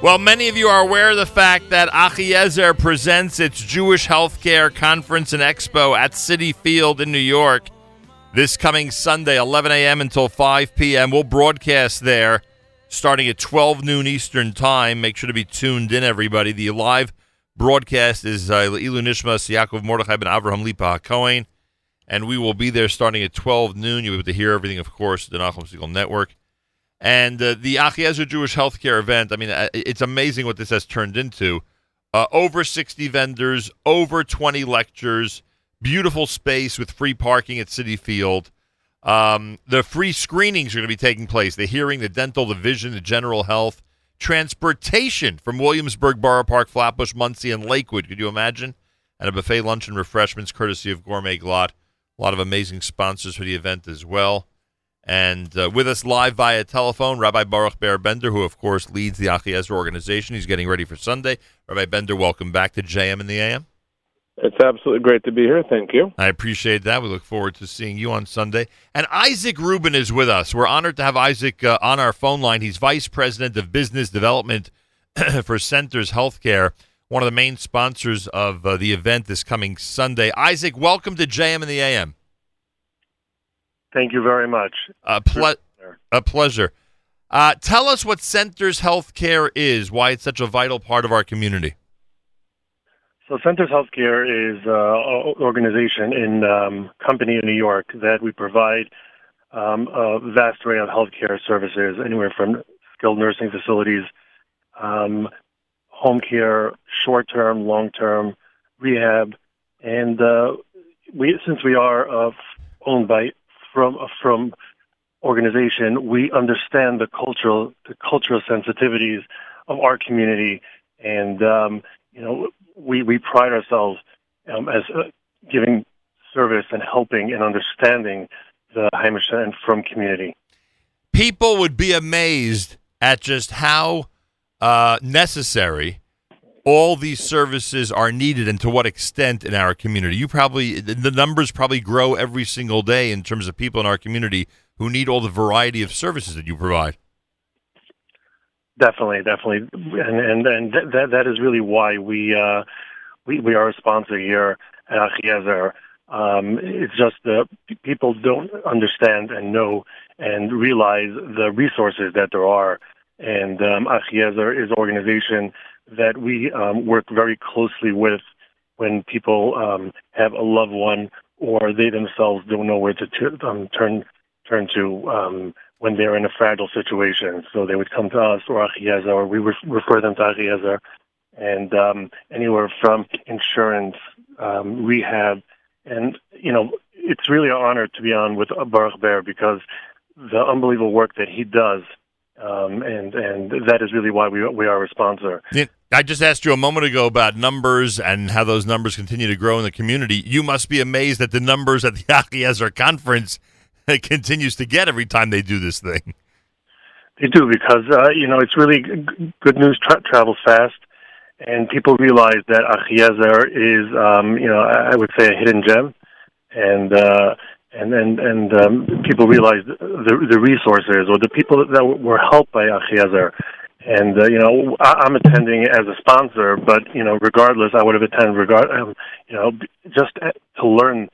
Well, many of you are aware of the fact that Achiezer presents its Jewish Healthcare Conference and Expo at Citi Field in New York this coming Sunday, 11 a.m. until 5 p.m. We'll broadcast there starting at 12 noon Eastern Time. Make sure to be tuned in, everybody. The live broadcast is uh, Ilu Yaakov Mordechai ben Avraham Lipa Cohen, and we will be there starting at 12 noon. You'll be able to hear everything, of course, the Nachum Segal Network. And uh, the Achiezer Jewish Healthcare event, I mean, uh, it's amazing what this has turned into. Uh, over 60 vendors, over 20 lectures, beautiful space with free parking at Citi Field. Um, the free screenings are going to be taking place the hearing, the dental, the vision, the general health, transportation from Williamsburg, Borough Park, Flatbush, Monsey, and Lakewood. Could you imagine? And a buffet lunch and refreshments courtesy of Gourmet Glatt. A lot of amazing sponsors for the event as well. And uh, with us live via telephone, Rabbi Baruch Ber Bender, who of course leads the Achiezer organization. He's getting ready for Sunday. Rabbi Bender, welcome back to JM in the AM. It's absolutely great to be here. Thank you. I appreciate that. We look forward to seeing you on Sunday. And Isaac Rubin is with us. We're honored to have Isaac uh, on our phone line. He's Vice President of Business Development for Centers Healthcare, one of the main sponsors of uh, the event this coming Sunday. Isaac, welcome to JM in the AM. Thank you very much. A, ple- a pleasure. Uh, tell us what Centers Healthcare is, why it's such a vital part of our community. So Centers Healthcare is an organization in um, company in New York that we provide um, a vast array of healthcare services, anywhere from skilled nursing facilities, um, home care, short-term, long-term, rehab, and uh, we since we are uh, owned by from from organization, we understand the cultural the cultural sensitivities of our community, and um, you know we we pride ourselves um, as uh, giving service and helping and understanding the Hamish and from community. People would be amazed at just how uh, necessary all these services are needed and to what extent in our community. You probably the numbers probably grow every single day in terms of people in our community who need all the variety of services that you provide. Definitely, definitely, and and and that that is really why we uh, we we are a sponsor here at Achiezer. Um, it's just that people don't understand and know and realize the resources that there are. And um, Achiezer is an organization that we um, work very closely with when people um, have a loved one or they themselves don't know where to t- um, turn turn to um, when they're in a fragile situation. So they would come to us or Achiezer, or we re- refer them to Achiezer, and um, anywhere from insurance, um, rehab, and you know it's really an honor to be on with Baruch Ber because the unbelievable work that he does um, and and that is really why we we are a sponsor. I just asked you a moment ago about numbers and how those numbers continue to grow in the community. You must be amazed at the numbers at the Achiezer conference it continues to get every time they do this thing. They do because uh, you know it's really good news tra- travels fast, and people realize that Achiezer is um, you know I would say a hidden gem, and. Uh, and and and um, people realize the the resources or the people that were helped by Achiezer. And uh, you know, I, I'm attending as a sponsor, but you know, regardless, I would have attended regard, um, you know, just to learn,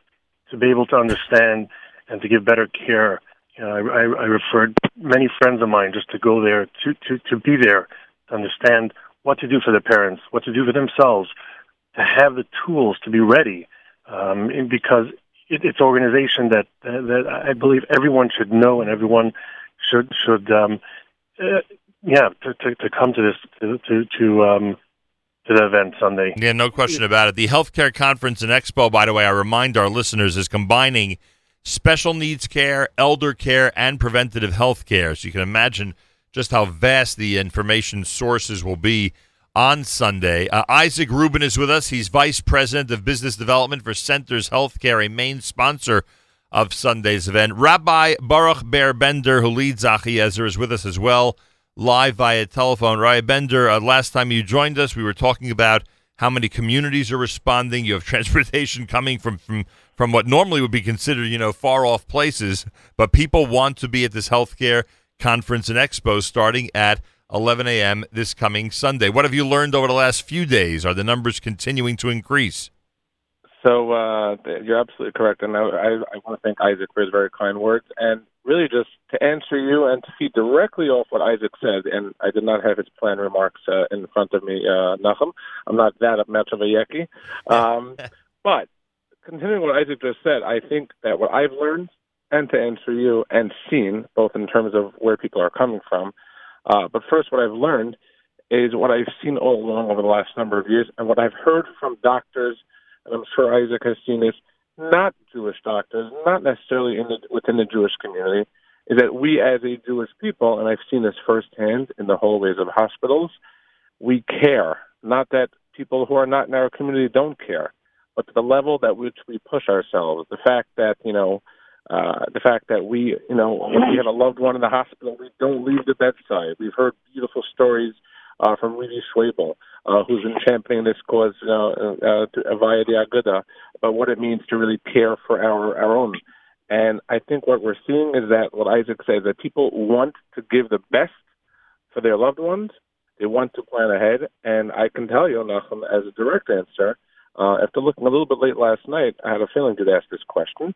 to be able to understand, and to give better care. You know, I, I, I referred many friends of mine just to go there to to to be there, to understand what to do for their parents, what to do for themselves, to have the tools to be ready. Um, because it, it's organization that uh, that I believe everyone should know and everyone should should um, uh, yeah to, to, to come to this to to, to um, to the event Sunday. Yeah, no question about it. The healthcare conference and expo, by the way, I remind our listeners, is combining special needs care, elder care, and preventative health care. So you can imagine just how vast the information sources will be on Sunday. Uh, Isaac Rubin is with us. He's Vice President of Business Development for Centers Healthcare, a main sponsor of Sunday's event. Rabbi Baruch Ber Bender, who leads Achiezer, is with us as well, live via telephone. Rabbi Bender, uh, last time you joined us, we were talking about how many communities are responding. You have transportation coming from, from, from what normally would be considered, you know, far off places, but people want to be at this healthcare conference and expo starting at 11 a.m. this coming Sunday. What have you learned over the last few days? Are the numbers continuing to increase? So uh, you're absolutely correct, and I, I, I want to thank Isaac for his very kind words. And really, just to answer you and to feed directly off what Isaac said, and I did not have his planned remarks uh, in front of me, uh, Nachum. I'm not that much of a yeki, um, but continuing what Isaac just said, I think that what I've learned, and to answer you, and seen both in terms of where people are coming from, uh, but first, what I've learned is what I've seen all along over the last number of years, and what I've heard from doctors and I'm sure Isaac has seen this, not Jewish doctors, not necessarily in the, within the Jewish community, is that we as a Jewish people, and I've seen this firsthand in the hallways of hospitals, we care. Not that people who are not in our community don't care, but to the level that which we push ourselves. The fact that, you know, uh, the fact that we, you know, when we have a loved one in the hospital, we don't leave the bedside. We've heard beautiful stories uh, from Rudy Schwabel, uh, who's been championing this cause uh, uh, to, via the Aguda about what it means to really care for our, our own. And I think what we're seeing is that what Isaac said, that people want to give the best for their loved ones. They want to plan ahead. And I can tell you, Nachum, as a direct answer, uh, after looking a little bit late last night, I had a feeling to ask this question.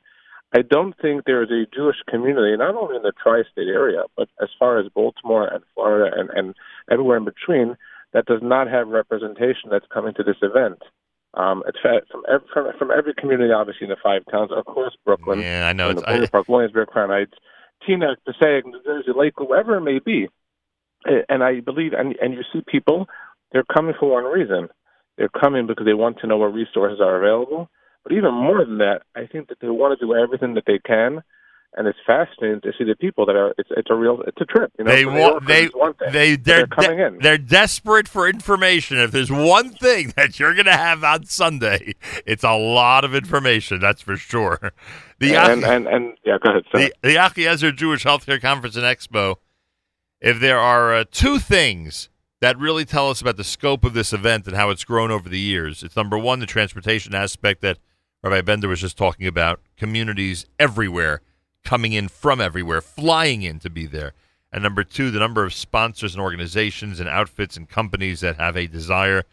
I don't think there is a Jewish community, not only in the tri-state area, but as far as Baltimore and Florida and, and everywhere in between, that does not have representation that's coming to this event. Um, it's from every, from, from every community, obviously in the five towns, of course, Brooklyn, yeah, I know, it's, I, Park, Williamsburg, Crown Heights, Teaneck, Passaic, New Jersey, Lake, whoever it may be. And I believe, and, and you see people, they're coming for one reason. They're coming because they want to know what resources are available but even more than that, I think that they want to do everything that they can, and it's fascinating to see the people that are. It's it's a real it's a trip. You know, they want they they they're, they're coming de- in. They're desperate for information. If there's one thing that you're going to have on Sunday, it's a lot of information. That's for sure. The and, and, and, and yeah, go ahead. Sorry. The, the Achiezer Jewish Healthcare Conference and Expo. If there are uh, two things that really tell us about the scope of this event and how it's grown over the years, it's number one the transportation aspect that Rabbi Bender was just talking about communities everywhere coming in from everywhere, flying in to be there. And number two, the number of sponsors and organizations and outfits and companies that have a desire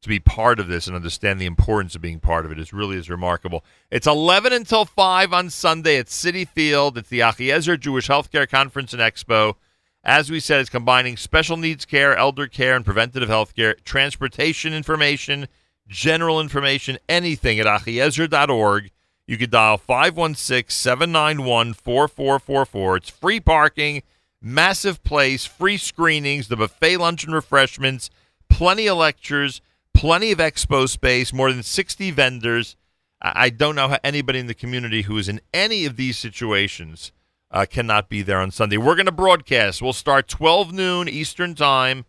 to be part of this and understand the importance of being part of it is really is remarkable. It's 11 until 5 on Sunday at Citi Field. It's the Achiezer Jewish Healthcare Conference and Expo. As we said, it's combining special needs care, elder care, and preventative health care, transportation information, general information, anything at achiezer.org. You can dial 516 791 4444. It's free parking, massive place, free screenings, the buffet lunch and refreshments, plenty of lectures, plenty of expo space, more than 60 vendors. I don't know how anybody in the community who is in any of these situations uh, cannot be there on Sunday. We're going to broadcast. We'll start 12 noon Eastern Time,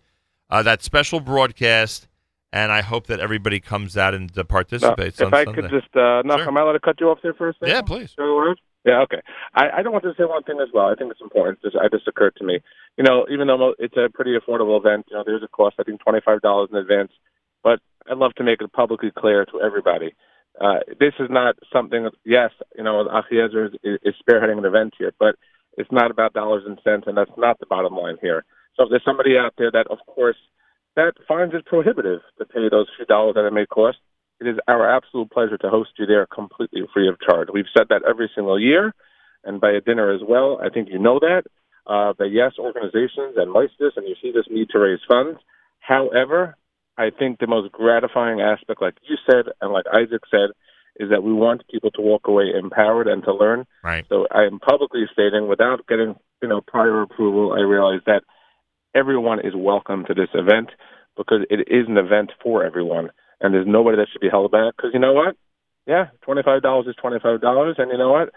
uh, that special broadcast and I hope that everybody comes out and uh, participates. if I Sunday. could just, uh, no, sure. am I allowed to cut you off there for a second? Yeah, please. Yeah, okay. I, I don't want to say one thing as well. I think it's important. Just, it just occurred to me. You know, even though it's a pretty affordable event, you know, there's a cost. I think twenty five dollars in advance. But I'd love to make it publicly clear to everybody. Uh, this is not something. Yes, you know, Achiezer is, is spearheading an event here, but it's not about dollars and cents, and that's not the bottom line here. So if there's somebody out there that, of course, that finds it prohibitive to pay those few dollars that it may cost. It is our absolute pleasure to host you there completely free of charge. We've said that every single year, and by a dinner as well. I think you know that. Uh, that yes, organizations and this, and you see this need to raise funds. However, I think the most gratifying aspect, like you said, and like Isaac said, is that we want people to walk away empowered and to learn. Right. So I am publicly stating, without getting you know prior approval, I realize that everyone is welcome to this event because it is an event for everyone, and there's nobody that should be held back. Because you know what? Yeah, twenty five dollars is twenty five dollars, and you know what?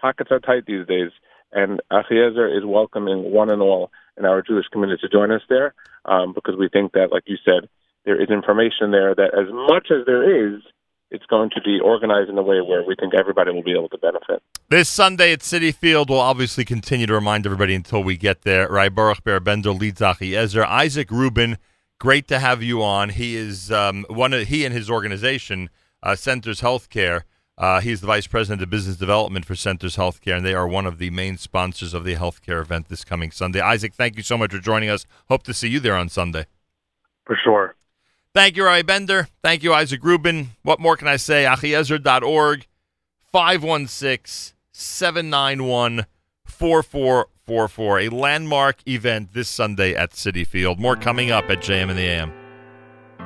Pockets are tight these days, and Achiezer is welcoming one and all in our Jewish community to join us there um, because we think that, like you said, there is information there that as much as there is it's going to be organized in a way where we think everybody will be able to benefit. This Sunday at Citi Field, we'll obviously continue to remind everybody until we get there. Right, Baruch Ber Bender leads Achiezer. Isaac Rubin, great to have you on. He is um, one of he and his organization, uh, Centers Healthcare, Uh, he's the vice president of business development for Centers Healthcare, and they are one of the main sponsors of the healthcare event this coming Sunday. Isaac, thank you so much for joining us. Hope to see you there on Sunday. For sure. Thank you, Roy Bender. Thank you, Isaac Rubin. What more can I say? Achiezer.org, 516 791 4444. A landmark event this Sunday at Citi Field. More coming up at JM in the AM.